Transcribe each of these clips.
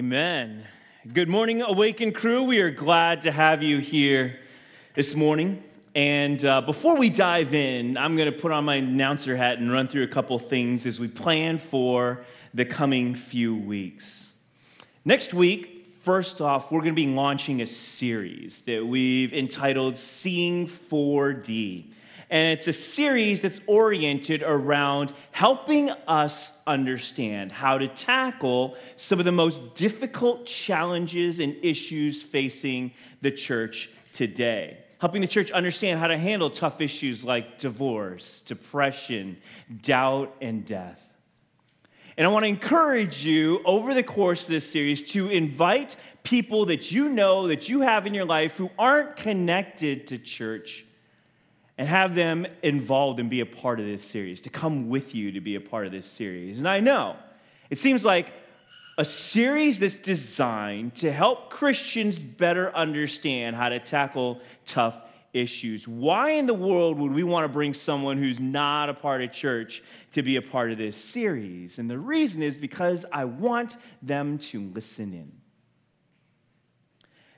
Amen. Good morning, Awaken crew. We are glad to have you here this morning. And uh, before we dive in, I'm going to put on my announcer hat and run through a couple things as we plan for the coming few weeks. Next week, first off, we're going to be launching a series that we've entitled Seeing 4D and it's a series that's oriented around helping us understand how to tackle some of the most difficult challenges and issues facing the church today. Helping the church understand how to handle tough issues like divorce, depression, doubt, and death. And I want to encourage you over the course of this series to invite people that you know, that you have in your life who aren't connected to church and have them involved and be a part of this series, to come with you to be a part of this series. And I know it seems like a series that's designed to help Christians better understand how to tackle tough issues. Why in the world would we want to bring someone who's not a part of church to be a part of this series? And the reason is because I want them to listen in.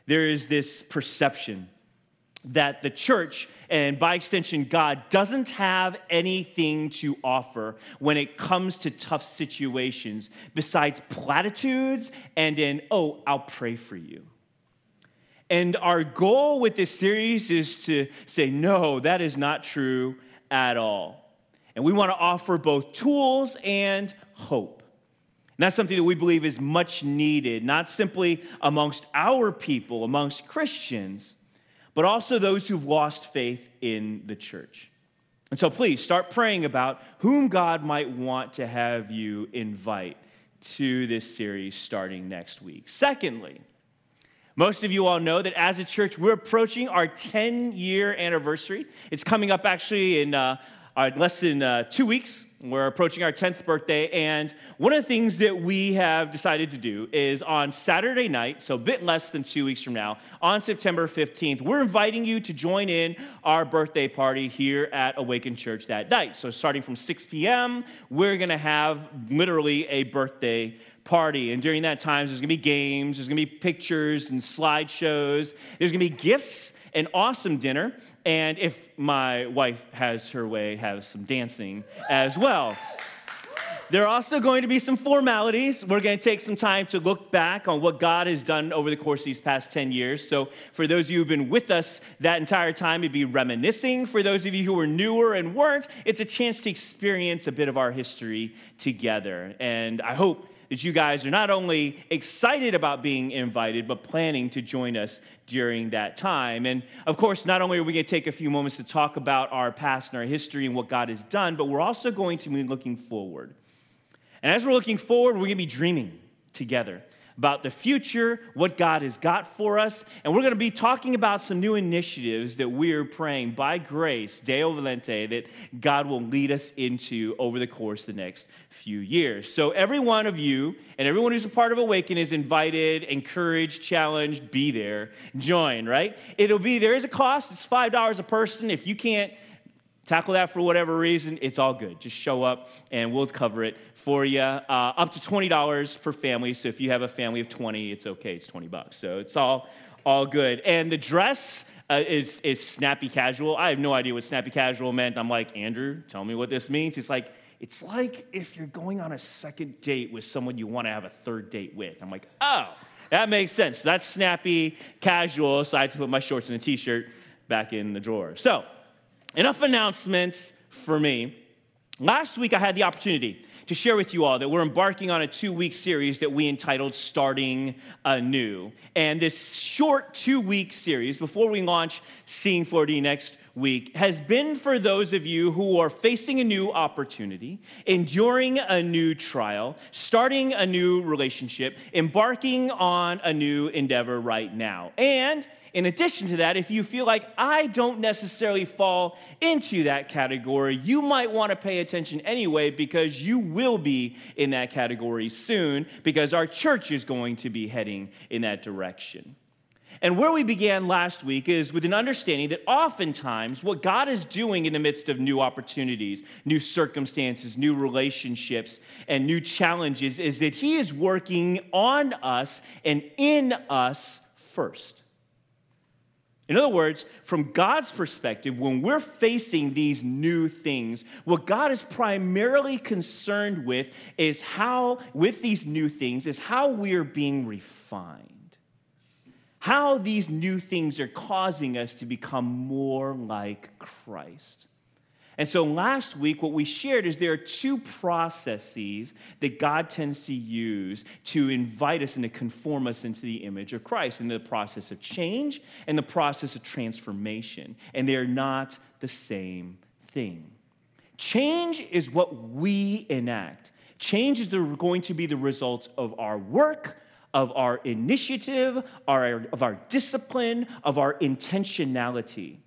There is this perception that the church and by extension God doesn't have anything to offer when it comes to tough situations besides platitudes and an, oh, I'll pray for you. And our goal with this series is to say, no, that is not true at all. And we want to offer both tools and hope. And that's something that we believe is much needed, not simply amongst our people, amongst Christians but also those who've lost faith in the church. And so please start praying about whom God might want to have you invite to this series starting next week. Secondly, most of you all know that as a church, we're approaching our 10 year anniversary. It's coming up actually in uh, less than uh, two weeks. We're approaching our 10th birthday, and one of the things that we have decided to do is on Saturday night, so a bit less than two weeks from now, on September 15th, we're inviting you to join in our birthday party here at Awakened Church that night. So, starting from 6 p.m., we're gonna have literally a birthday party. And during that time, there's gonna be games, there's gonna be pictures and slideshows, there's gonna be gifts, an awesome dinner. And if my wife has her way, have some dancing as well. There are also going to be some formalities. We're going to take some time to look back on what God has done over the course of these past 10 years. So, for those of you who've been with us that entire time, it'd be reminiscing. For those of you who are newer and weren't, it's a chance to experience a bit of our history together. And I hope that you guys are not only excited about being invited, but planning to join us during that time. And of course, not only are we going to take a few moments to talk about our past and our history and what God has done, but we're also going to be looking forward. And as we're looking forward, we're going to be dreaming together about the future, what God has got for us. And we're going to be talking about some new initiatives that we're praying by grace, Deo Volente, that God will lead us into over the course of the next few years. So, every one of you and everyone who's a part of Awaken is invited, encouraged, challenged, be there, join, right? It'll be, there is a cost, it's $5 a person. If you can't, tackle that for whatever reason, it's all good. Just show up and we'll cover it for you. Uh, up to $20 per family. So if you have a family of 20, it's okay. It's 20 bucks. So it's all, all good. And the dress uh, is, is snappy casual. I have no idea what snappy casual meant. I'm like, Andrew, tell me what this means. It's like, it's like if you're going on a second date with someone you want to have a third date with. I'm like, oh, that makes sense. That's snappy casual. So I had to put my shorts and a t shirt back in the drawer. So, enough announcements for me. Last week, I had the opportunity to share with you all that we're embarking on a two week series that we entitled Starting Anew. And this short two week series, before we launch Seeing 4D next week, has been for those of you who are facing a new opportunity, enduring a new trial, starting a new relationship, embarking on a new endeavor right now. And in addition to that, if you feel like I don't necessarily fall into that category, you might want to pay attention anyway because you will be in that category soon because our church is going to be heading in that direction. And where we began last week is with an understanding that oftentimes what God is doing in the midst of new opportunities, new circumstances, new relationships, and new challenges is that He is working on us and in us first. In other words, from God's perspective, when we're facing these new things, what God is primarily concerned with is how, with these new things, is how we are being refined how these new things are causing us to become more like Christ. And so last week, what we shared is there are two processes that God tends to use to invite us and to conform us into the image of Christ in the process of change and the process of transformation. And they're not the same thing. Change is what we enact. Change is the, going to be the result of our work, of our initiative, our, of our discipline, of our intentionality.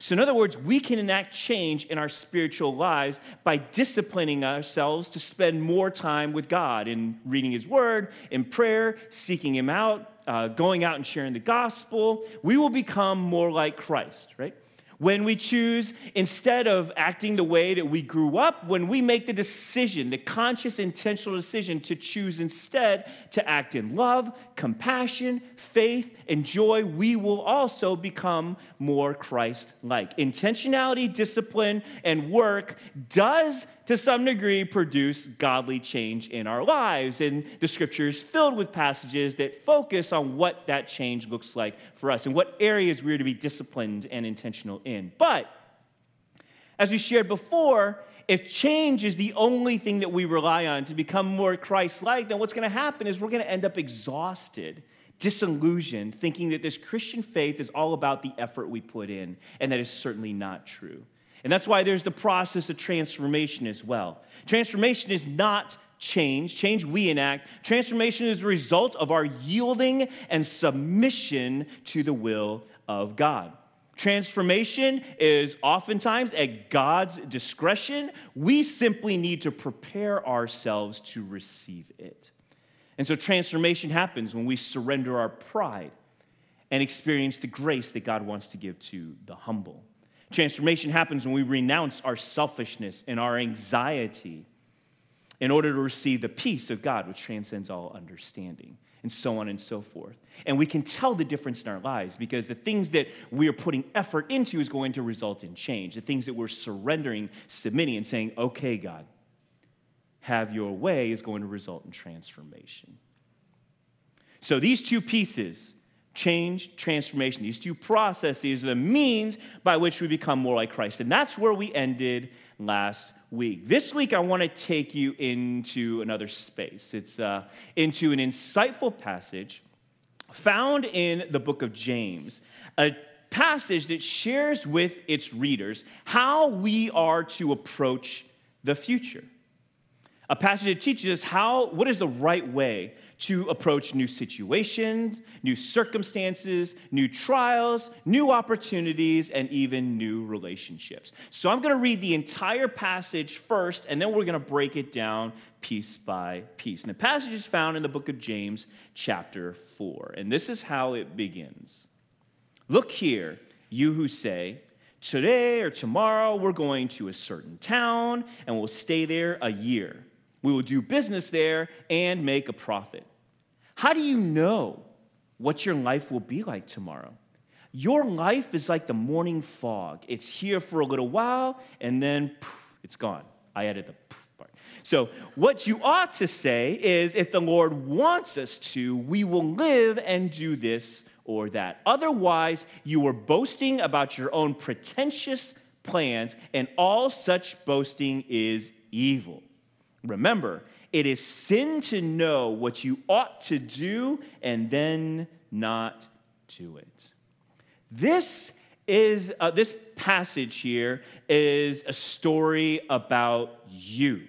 So, in other words, we can enact change in our spiritual lives by disciplining ourselves to spend more time with God in reading His Word, in prayer, seeking Him out, uh, going out and sharing the gospel. We will become more like Christ, right? When we choose, instead of acting the way that we grew up, when we make the decision, the conscious, intentional decision to choose instead to act in love, compassion, faith, and joy, we will also become more Christ like. Intentionality, discipline, and work does to some degree produce godly change in our lives. And the scripture is filled with passages that focus on what that change looks like for us and what areas we're to be disciplined and intentional in. But as we shared before, if change is the only thing that we rely on to become more Christ like, then what's going to happen is we're going to end up exhausted, disillusioned, thinking that this Christian faith is all about the effort we put in, and that is certainly not true. And that's why there's the process of transformation as well. Transformation is not change, change we enact. Transformation is the result of our yielding and submission to the will of God. Transformation is oftentimes at God's discretion. We simply need to prepare ourselves to receive it. And so transformation happens when we surrender our pride and experience the grace that God wants to give to the humble. Transformation happens when we renounce our selfishness and our anxiety in order to receive the peace of God, which transcends all understanding, and so on and so forth. And we can tell the difference in our lives because the things that we are putting effort into is going to result in change. The things that we're surrendering, submitting, and saying, okay, God, have your way is going to result in transformation. So these two pieces change, transformation. These two processes are the means by which we become more like Christ. And that's where we ended last week. This week, I want to take you into another space. It's uh, into an insightful passage found in the book of James, a passage that shares with its readers how we are to approach the future. A passage that teaches us how, what is the right way to approach new situations, new circumstances, new trials, new opportunities, and even new relationships. So I'm going to read the entire passage first, and then we're going to break it down piece by piece. And the passage is found in the book of James, chapter 4. And this is how it begins Look here, you who say, Today or tomorrow, we're going to a certain town and we'll stay there a year we will do business there and make a profit. How do you know what your life will be like tomorrow? Your life is like the morning fog. It's here for a little while and then it's gone. I added the part. So, what you ought to say is if the Lord wants us to, we will live and do this or that. Otherwise, you are boasting about your own pretentious plans, and all such boasting is evil. Remember, it is sin to know what you ought to do and then not do it. This is uh, this passage here is a story about you.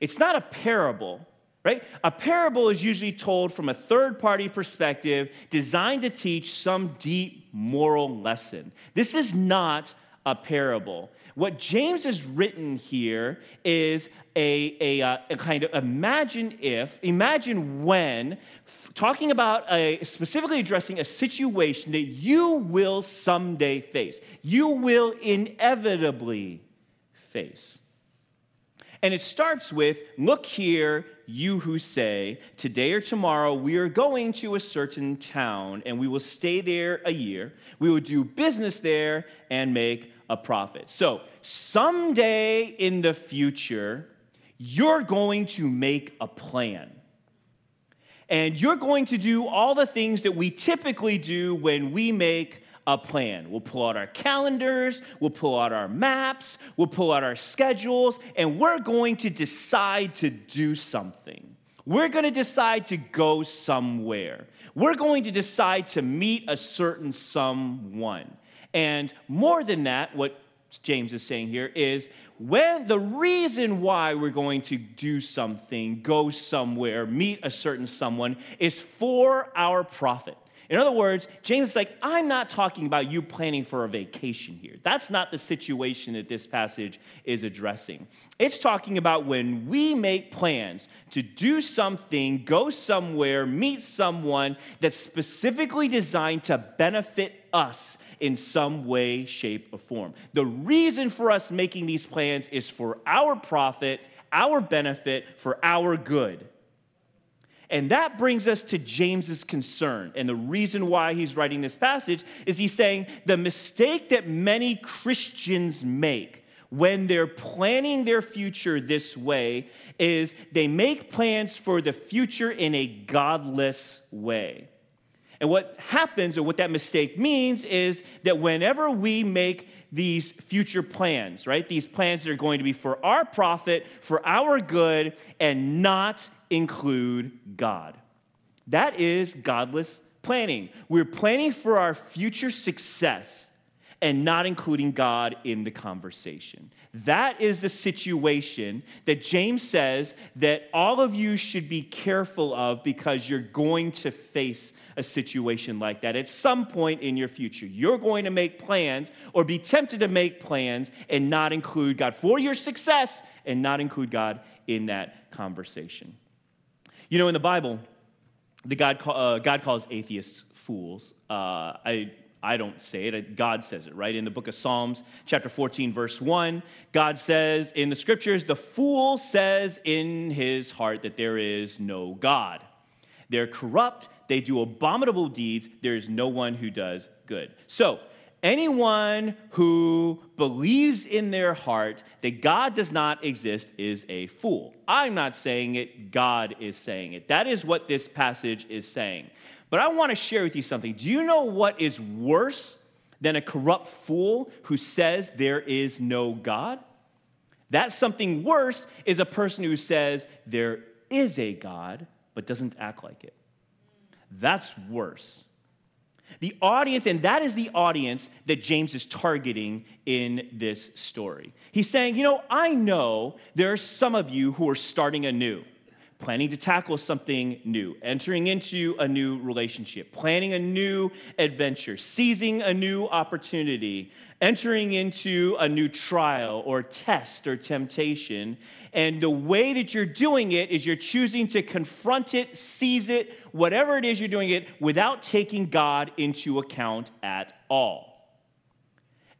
It's not a parable, right? A parable is usually told from a third party perspective designed to teach some deep moral lesson. This is not a parable. What James has written here is a, a, uh, a kind of imagine if, imagine when, f- talking about a, specifically addressing a situation that you will someday face, you will inevitably face. And it starts with Look here, you who say, Today or tomorrow we are going to a certain town and we will stay there a year. We will do business there and make a profit. So, someday in the future, you're going to make a plan. And you're going to do all the things that we typically do when we make a plan. We'll pull out our calendars, we'll pull out our maps, we'll pull out our schedules, and we're going to decide to do something. We're going to decide to go somewhere. We're going to decide to meet a certain someone. And more than that, what James is saying here is when the reason why we're going to do something, go somewhere, meet a certain someone is for our profit. In other words, James is like, I'm not talking about you planning for a vacation here. That's not the situation that this passage is addressing. It's talking about when we make plans to do something, go somewhere, meet someone that's specifically designed to benefit us in some way, shape, or form. The reason for us making these plans is for our profit, our benefit, for our good. And that brings us to James's concern. And the reason why he's writing this passage is he's saying the mistake that many Christians make when they're planning their future this way is they make plans for the future in a godless way. And what happens, or what that mistake means, is that whenever we make these future plans, right, these plans that are going to be for our profit, for our good, and not include God. That is godless planning. We're planning for our future success and not including God in the conversation. That is the situation that James says that all of you should be careful of because you're going to face a situation like that at some point in your future. You're going to make plans or be tempted to make plans and not include God for your success and not include God in that conversation. You know, in the Bible, the God, uh, God calls atheists fools. Uh, I, I don't say it, God says it, right? In the book of Psalms, chapter 14, verse 1, God says in the scriptures, the fool says in his heart that there is no God. They're corrupt, they do abominable deeds, there is no one who does good. So, anyone who believes in their heart that God does not exist is a fool. I'm not saying it, God is saying it. That is what this passage is saying. But I want to share with you something. Do you know what is worse than a corrupt fool who says there is no God? That something worse is a person who says there is a God but doesn't act like it. That's worse. The audience, and that is the audience that James is targeting in this story. He's saying, You know, I know there are some of you who are starting anew planning to tackle something new, entering into a new relationship, planning a new adventure, seizing a new opportunity, entering into a new trial or test or temptation. And the way that you're doing it is you're choosing to confront it, seize it, whatever it is you're doing it, without taking God into account at all.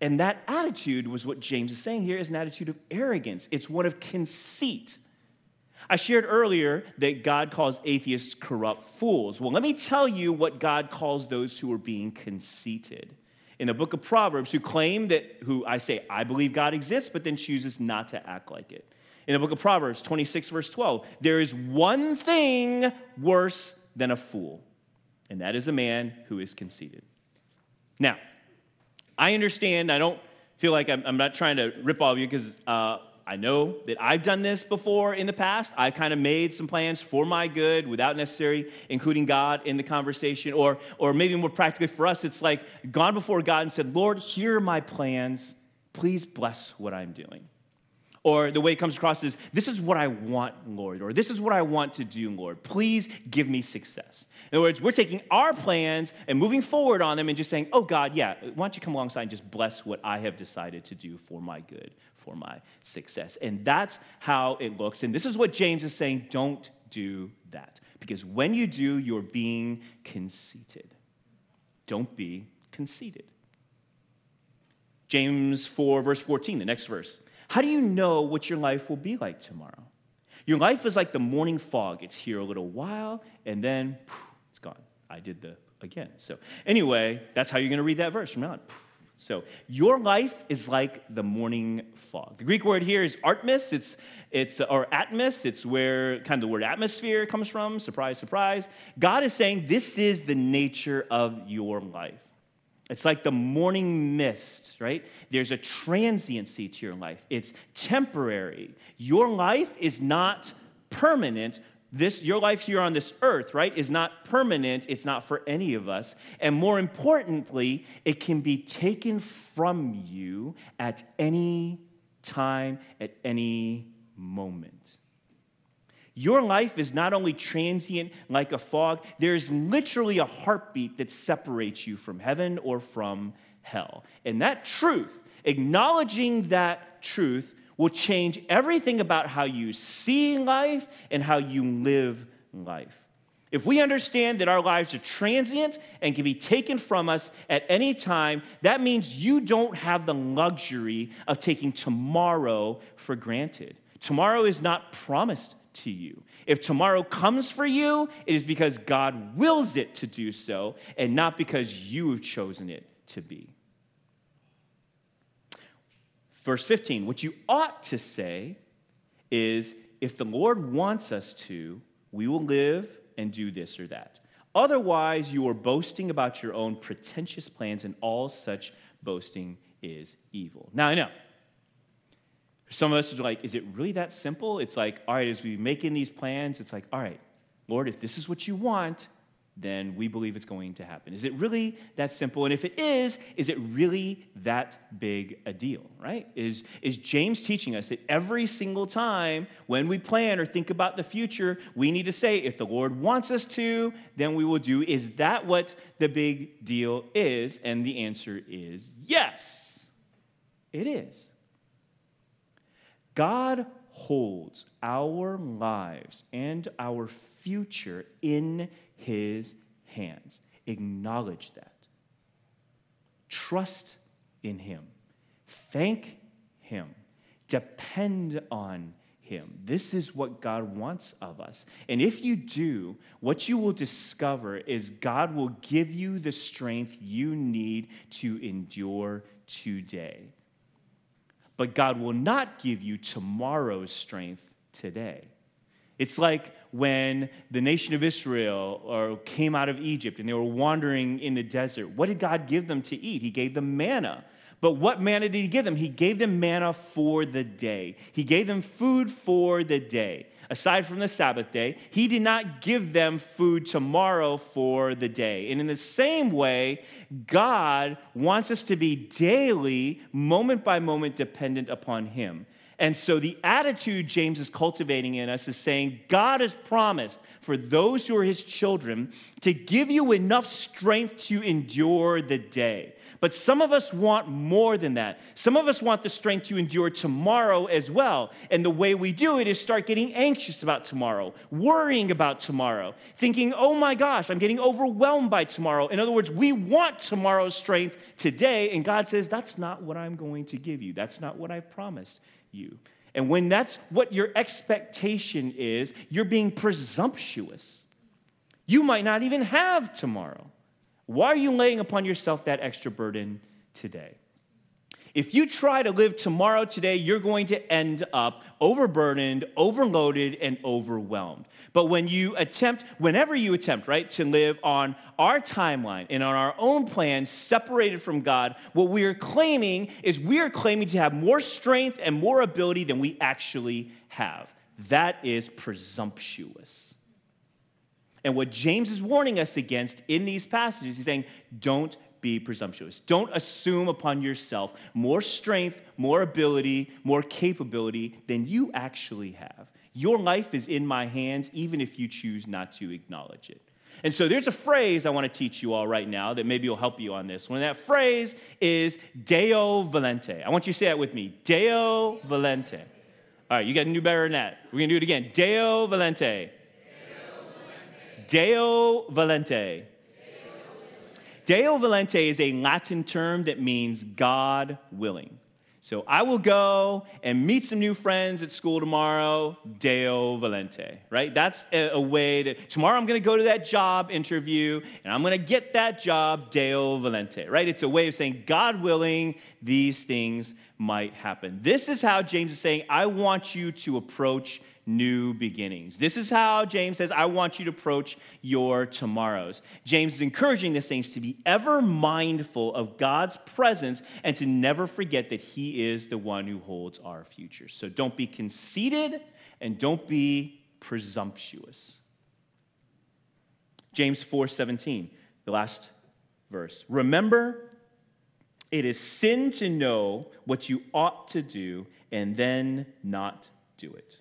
And that attitude was what James is saying here is an attitude of arrogance. It's one of conceit. I shared earlier that God calls atheists corrupt fools. Well, let me tell you what God calls those who are being conceited. In the book of Proverbs, who claim that, who I say, I believe God exists, but then chooses not to act like it. In the book of Proverbs, 26, verse 12, there is one thing worse than a fool, and that is a man who is conceited. Now, I understand, I don't feel like I'm, I'm not trying to rip all of you because uh, I know that I've done this before in the past. I've kind of made some plans for my good without necessarily including God in the conversation. Or, or maybe more practically for us, it's like gone before God and said, Lord, here are my plans. Please bless what I'm doing. Or the way it comes across is, This is what I want, Lord, or This is what I want to do, Lord. Please give me success. In other words, we're taking our plans and moving forward on them and just saying, Oh, God, yeah, why don't you come alongside and just bless what I have decided to do for my good, for my success. And that's how it looks. And this is what James is saying don't do that. Because when you do, you're being conceited. Don't be conceited. James 4, verse 14, the next verse. How do you know what your life will be like tomorrow? Your life is like the morning fog. It's here a little while, and then it's gone. I did the again. So, anyway, that's how you're going to read that verse from now on. So, your life is like the morning fog. The Greek word here is atmis. It's, it's or atmos. It's where kind of the word atmosphere comes from. Surprise, surprise. God is saying this is the nature of your life. It's like the morning mist, right? There's a transiency to your life. It's temporary. Your life is not permanent. This your life here on this earth, right, is not permanent. It's not for any of us. And more importantly, it can be taken from you at any time, at any moment. Your life is not only transient like a fog, there's literally a heartbeat that separates you from heaven or from hell. And that truth, acknowledging that truth, will change everything about how you see life and how you live life. If we understand that our lives are transient and can be taken from us at any time, that means you don't have the luxury of taking tomorrow for granted. Tomorrow is not promised to you. If tomorrow comes for you, it is because God wills it to do so and not because you have chosen it to be. Verse 15, what you ought to say is if the Lord wants us to, we will live and do this or that. Otherwise, you are boasting about your own pretentious plans, and all such boasting is evil. Now, I know some of us are like, is it really that simple? It's like, all right, as we making these plans, it's like, all right, Lord, if this is what you want, then we believe it's going to happen. Is it really that simple? And if it is, is it really that big a deal, right? Is, is James teaching us that every single time when we plan or think about the future, we need to say, if the Lord wants us to, then we will do. Is that what the big deal is? And the answer is yes, it is. God holds our lives and our future in his hands. Acknowledge that. Trust in him. Thank him. Depend on him. This is what God wants of us. And if you do, what you will discover is God will give you the strength you need to endure today. But God will not give you tomorrow's strength today. It's like when the nation of Israel came out of Egypt and they were wandering in the desert. What did God give them to eat? He gave them manna. But what manna did he give them? He gave them manna for the day. He gave them food for the day aside from the Sabbath day, he did not give them food tomorrow for the day. And in the same way, God wants us to be daily, moment by moment, dependent upon him. And so the attitude James is cultivating in us is saying, God has promised for those who are his children to give you enough strength to endure the day. But some of us want more than that. Some of us want the strength to endure tomorrow as well. And the way we do it is start getting anxious about tomorrow, worrying about tomorrow, thinking, oh my gosh, I'm getting overwhelmed by tomorrow. In other words, we want tomorrow's strength today. And God says, that's not what I'm going to give you. That's not what I promised you. And when that's what your expectation is, you're being presumptuous. You might not even have tomorrow. Why are you laying upon yourself that extra burden today? If you try to live tomorrow today, you're going to end up overburdened, overloaded, and overwhelmed. But when you attempt, whenever you attempt, right, to live on our timeline and on our own plans separated from God, what we are claiming is we are claiming to have more strength and more ability than we actually have. That is presumptuous. And what James is warning us against in these passages, he's saying, don't be presumptuous. Don't assume upon yourself more strength, more ability, more capability than you actually have. Your life is in my hands, even if you choose not to acknowledge it. And so there's a phrase I want to teach you all right now that maybe will help you on this one. That phrase is Deo volente. I want you to say that with me Deo volente. All right, you got to do better than that. We're going to do it again. Deo volente. Deo volente. Deo volente is a Latin term that means God willing. So I will go and meet some new friends at school tomorrow, Deo volente, right? That's a, way that tomorrow I'm to go to that job interview and I'm to get that job, Deo volente, right? It's a way of saying, God willing, these things might happen. This is how James is saying, I want you to approach new beginnings. This is how James says, I want you to approach your tomorrows. James is encouraging the saints to be ever mindful of God's presence and to never forget that He is the one who holds our future. So don't be conceited and don't be presumptuous. James 4:17, the last verse. Remember, it is sin to know what you ought to do and then not do it.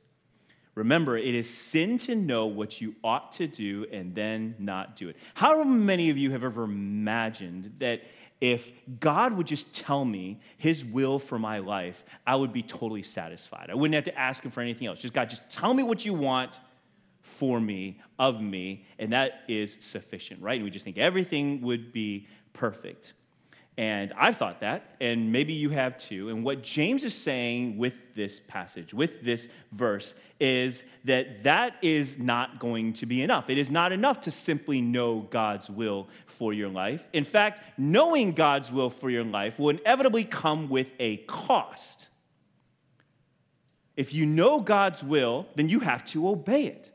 Remember, it is sin to know what you ought to do and then not do it. How many of you have ever imagined that if God would just tell me his will for my life, I would be totally satisfied? I wouldn't have to ask him for anything else. Just God, just tell me what you want for me, of me, and that is sufficient, right? And we just think everything would be perfect. And I've thought that, and maybe you have too. And what James is saying with this passage, with this verse, is that that is not going to be enough. It is not enough to simply know God's will for your life. In fact, knowing God's will for your life will inevitably come with a cost. If you know God's will, then you have to obey it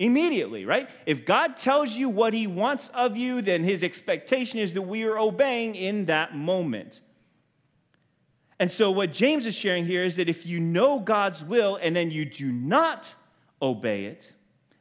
immediately, right? If God tells you what he wants of you, then his expectation is that we are obeying in that moment. And so, what James is sharing here is that if you know God's will and then you do not obey it,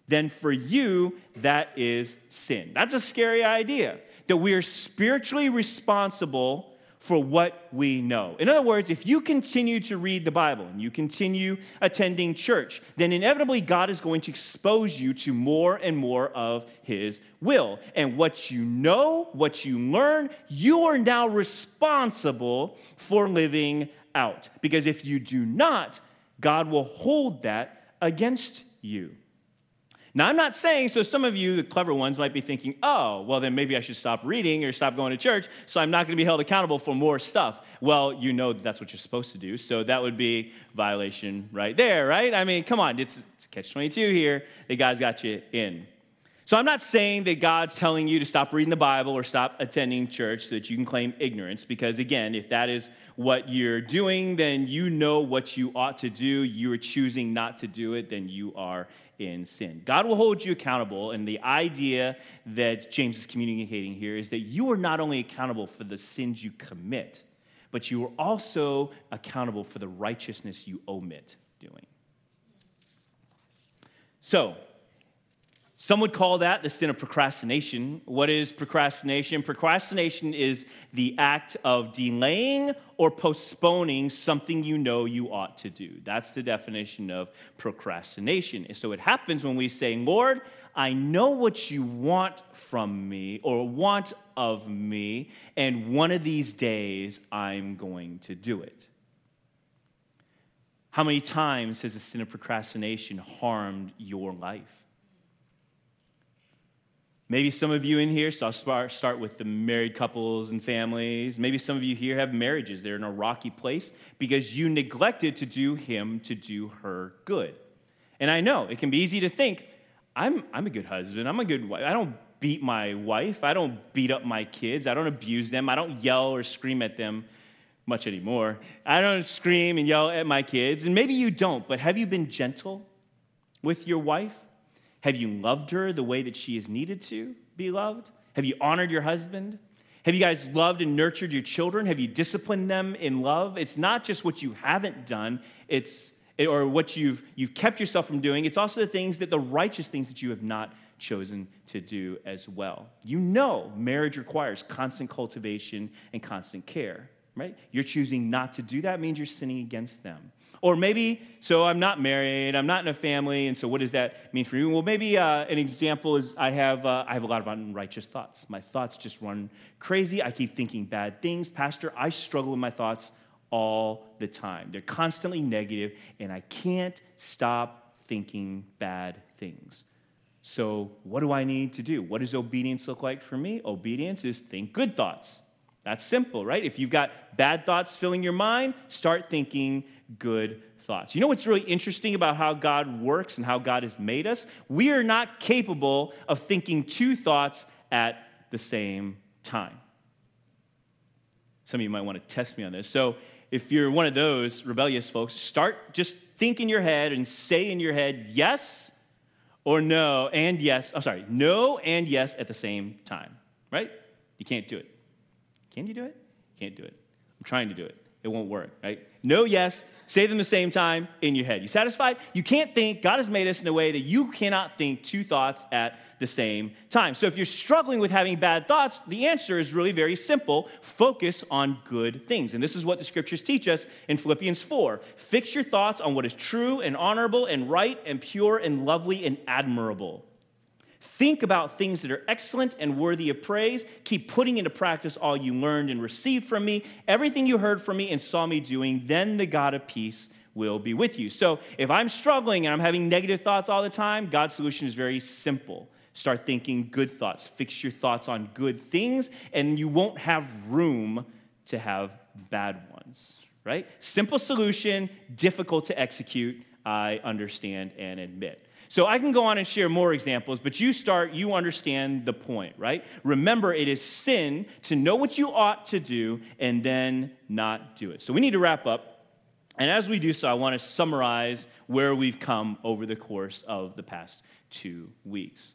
then for you, that is sin. That's a scary idea that we are spiritually responsible for what we know. In other words, if you continue to read the Bible and you continue attending church, then inevitably God is going to expose you to more and more of His will. And what you know, what you learn, you are now responsible for living out. Because if you do not, God will hold that against you. Now, I'm not saying, so some of you, the clever ones, might be thinking, oh, well, then maybe I should stop reading or stop going to church, so I'm not going to be held accountable for more stuff. Well, you know that that's what you're supposed to do, so that would be violation right there, right? I mean, come on, it's, it's catch 22 here that God's got you in. So I'm not saying that God's telling you to stop reading the Bible or stop attending church so that you can claim ignorance, because again, if that is what you're doing, then you know what you ought to do. You are choosing not to do it, then you are in sin. God will hold you accountable, and the idea that James is communicating here is that you are not only accountable for the sins you commit, but you are also accountable for the righteousness you omit doing. So, some would call that the sin of procrastination. What is procrastination? Procrastination is the act of delaying or postponing something you know you ought to do. That's the definition of procrastination. And so it happens when we say, Lord, I know what you want from me or want of me, and one of these days I'm going to do it. How many times has the sin of procrastination harmed your life? Maybe some of you in here, so I'll start with the married couples and families. Maybe some of you here have marriages. They're in a rocky place because you neglected to do him to do her good. And I know it can be easy to think, I'm, I'm a good husband. I'm a good wife. I don't beat my wife. I don't beat up my kids. I don't abuse them. I don't yell or scream at them much anymore. I don't scream and yell at my kids. And maybe you don't, but have you been gentle with your wife? Have you loved her the way that she is needed to be loved? Have you honored your husband? Have you guys loved and nurtured your children? Have you disciplined them in love? It's not just what you haven't done, it's or what you've you've kept yourself from doing. It's also the things that the righteous things that you have not chosen to do as well. You know marriage requires constant cultivation and constant care, right? You're choosing not to do that means you're sinning against them. Or maybe, so I'm not married, I'm not in a family, and so what does that mean for you? Well, maybe uh, an example is I have, uh, I have a lot of unrighteous thoughts. My thoughts just run crazy. I keep thinking bad things. Pastor, I struggle with my thoughts all the time. They're constantly negative, and I can't stop thinking bad things. So, what do I need to do? What does obedience look like for me? Obedience is think good thoughts. That's simple, right? If you've got bad thoughts filling your mind, start thinking good thoughts. You know what's really interesting about how God works and how God has made us? We are not capable of thinking two thoughts at the same time. Some of you might want to test me on this. So, if you're one of those rebellious folks, start just think in your head and say in your head, yes or no and yes. I'm oh, sorry, no and yes at the same time, right? You can't do it. Can you do it? Can't do it. I'm trying to do it. It won't work, right? No, yes, say them the same time in your head. You satisfied? You can't think. God has made us in a way that you cannot think two thoughts at the same time. So if you're struggling with having bad thoughts, the answer is really very simple focus on good things. And this is what the scriptures teach us in Philippians 4. Fix your thoughts on what is true and honorable and right and pure and lovely and admirable. Think about things that are excellent and worthy of praise. Keep putting into practice all you learned and received from me, everything you heard from me and saw me doing. Then the God of peace will be with you. So if I'm struggling and I'm having negative thoughts all the time, God's solution is very simple. Start thinking good thoughts. Fix your thoughts on good things, and you won't have room to have bad ones, right? Simple solution, difficult to execute, I understand and admit. So I can go on and share more examples, but you start, you understand the point, right? Remember, it is sin to know what you ought to do and then not do it. So we need to wrap up. And as we do so, I want to summarize where we've come over the course of the past two weeks.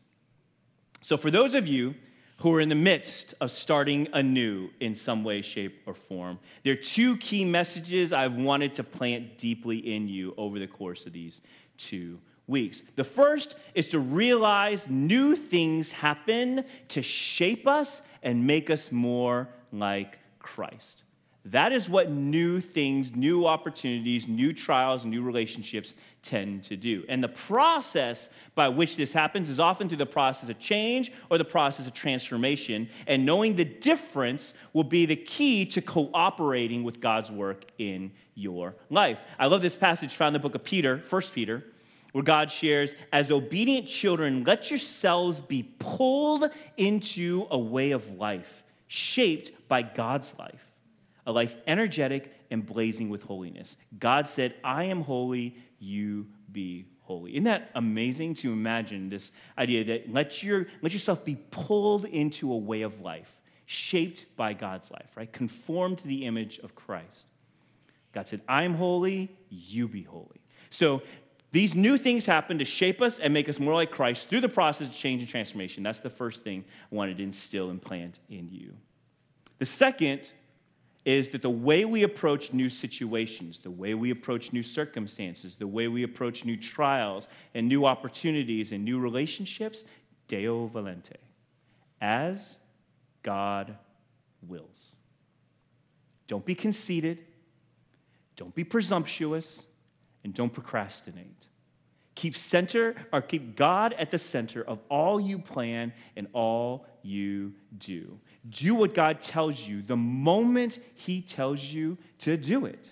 So, for those of you who are in the midst of starting anew in some way, shape, or form, there are two key messages I've wanted to plant deeply in you over the course of these two weeks. The first is to realize new things happen to shape us and make us more like Christ. That is what new things, new opportunities, new trials, new relationships tend to do. And the process by which this happens is often through the process of change or the process of transformation. And knowing the difference will be the key to cooperating with God's work in your life. I love this passage found in the book of Peter, 1 Peter where God shares, as obedient children, let yourselves be pulled into a way of life shaped by God's life, a life energetic and blazing with holiness. God said, I am holy, you be holy. Isn't that amazing to imagine this idea that let, your, let yourself be pulled into a way of life shaped by God's life, right? Conformed to the image of Christ. God said, I'm holy, you be holy. So these new things happen to shape us and make us more like Christ through the process of change and transformation. That's the first thing I wanted to instill and plant in you. The second is that the way we approach new situations, the way we approach new circumstances, the way we approach new trials and new opportunities and new relationships, Deo Volente, as God wills. Don't be conceited, don't be presumptuous and don't procrastinate. Keep center or keep God at the center of all you plan and all you do. Do what God tells you the moment He tells you to do it.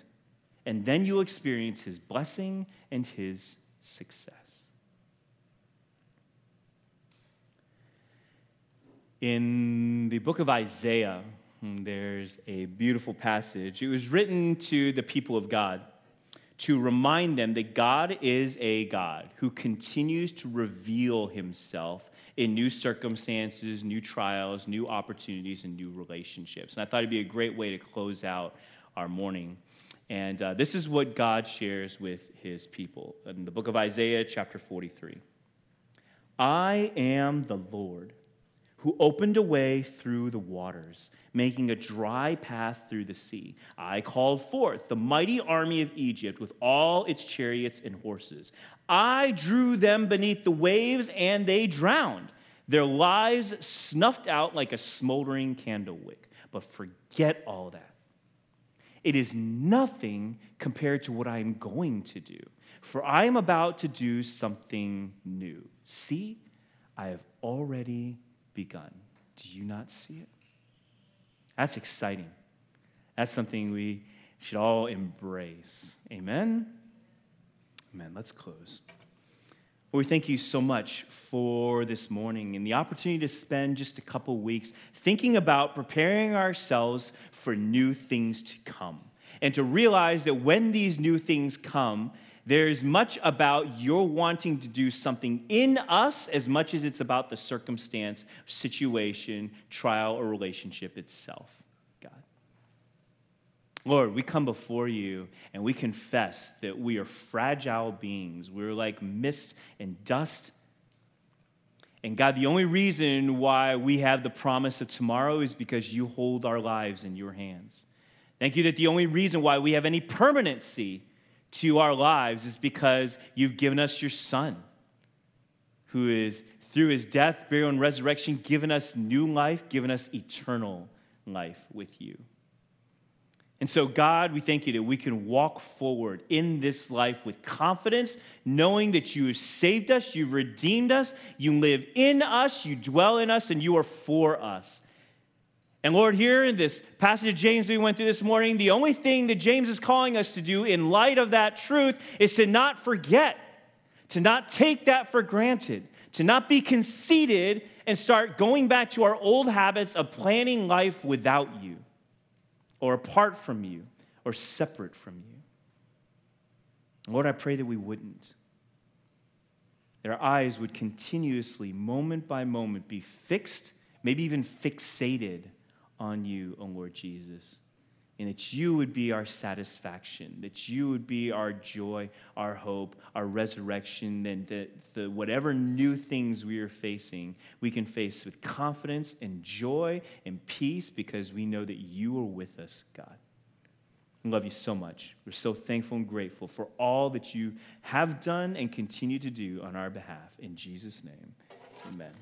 And then you'll experience His blessing and His success. In the book of Isaiah, hmm, there's a beautiful passage. It was written to the people of God to remind them that God is a God who continues to reveal himself in new circumstances, new trials, new opportunities, and new relationships. And I thought it'd be a great way to close out our morning. And uh, this is what God shares with his people in the book of Isaiah, chapter 43. I am the Lord who opened a way through the waters, making a dry path through the sea. I called forth the mighty army of Egypt with all its chariots and horses. I drew them beneath the waves, and they drowned. Their lives snuffed out like a smoldering candle wick. But forget all that. It is nothing compared to what I am going to do, for I am about to do something new. See, I have already begun. Do you not see it? That's exciting. That's something we should all embrace. Amen? Amen. Let's close. Well, we thank you so much for this morning and the opportunity to spend just a couple weeks thinking about preparing ourselves for new things to come. And to realize that when these new things come, there's much about your wanting to do something in us as much as it's about the circumstance, situation, trial, or relationship itself, God. Lord, we come before you and we confess that we are fragile beings. We're like mist and dust. And God, the only reason why we have the promise of tomorrow is because you hold our lives in your hands. Thank you that the only reason why we have any permanency to our lives is because you've given us your Son, who is, through his death, burial, and resurrection, given us new life, given us eternal life with you. And so, God, we thank you that we can walk forward in this life with confidence, knowing that you have saved us, you've redeemed us, you live in us, you dwell in us, and you are for us. And Lord, here in this passage of James we went through this morning, the only thing that James is calling us to do in light of that truth is to not forget, to not take that for granted, to not be conceited and start going back to our old habits of planning life without you, or apart from you, or separate from you. Lord, I pray that we wouldn't. Our eyes would continuously, moment by moment, be fixed, maybe even fixated on you, O Lord Jesus. And that you would be our satisfaction, that you would be our joy, our hope, our resurrection, and that the, whatever new things we are facing, we can face with confidence and joy and peace because we know that you are with us, God. We love you so much. We're so thankful and grateful for all that you have done and continue to do on our behalf. In Jesus' name, amen.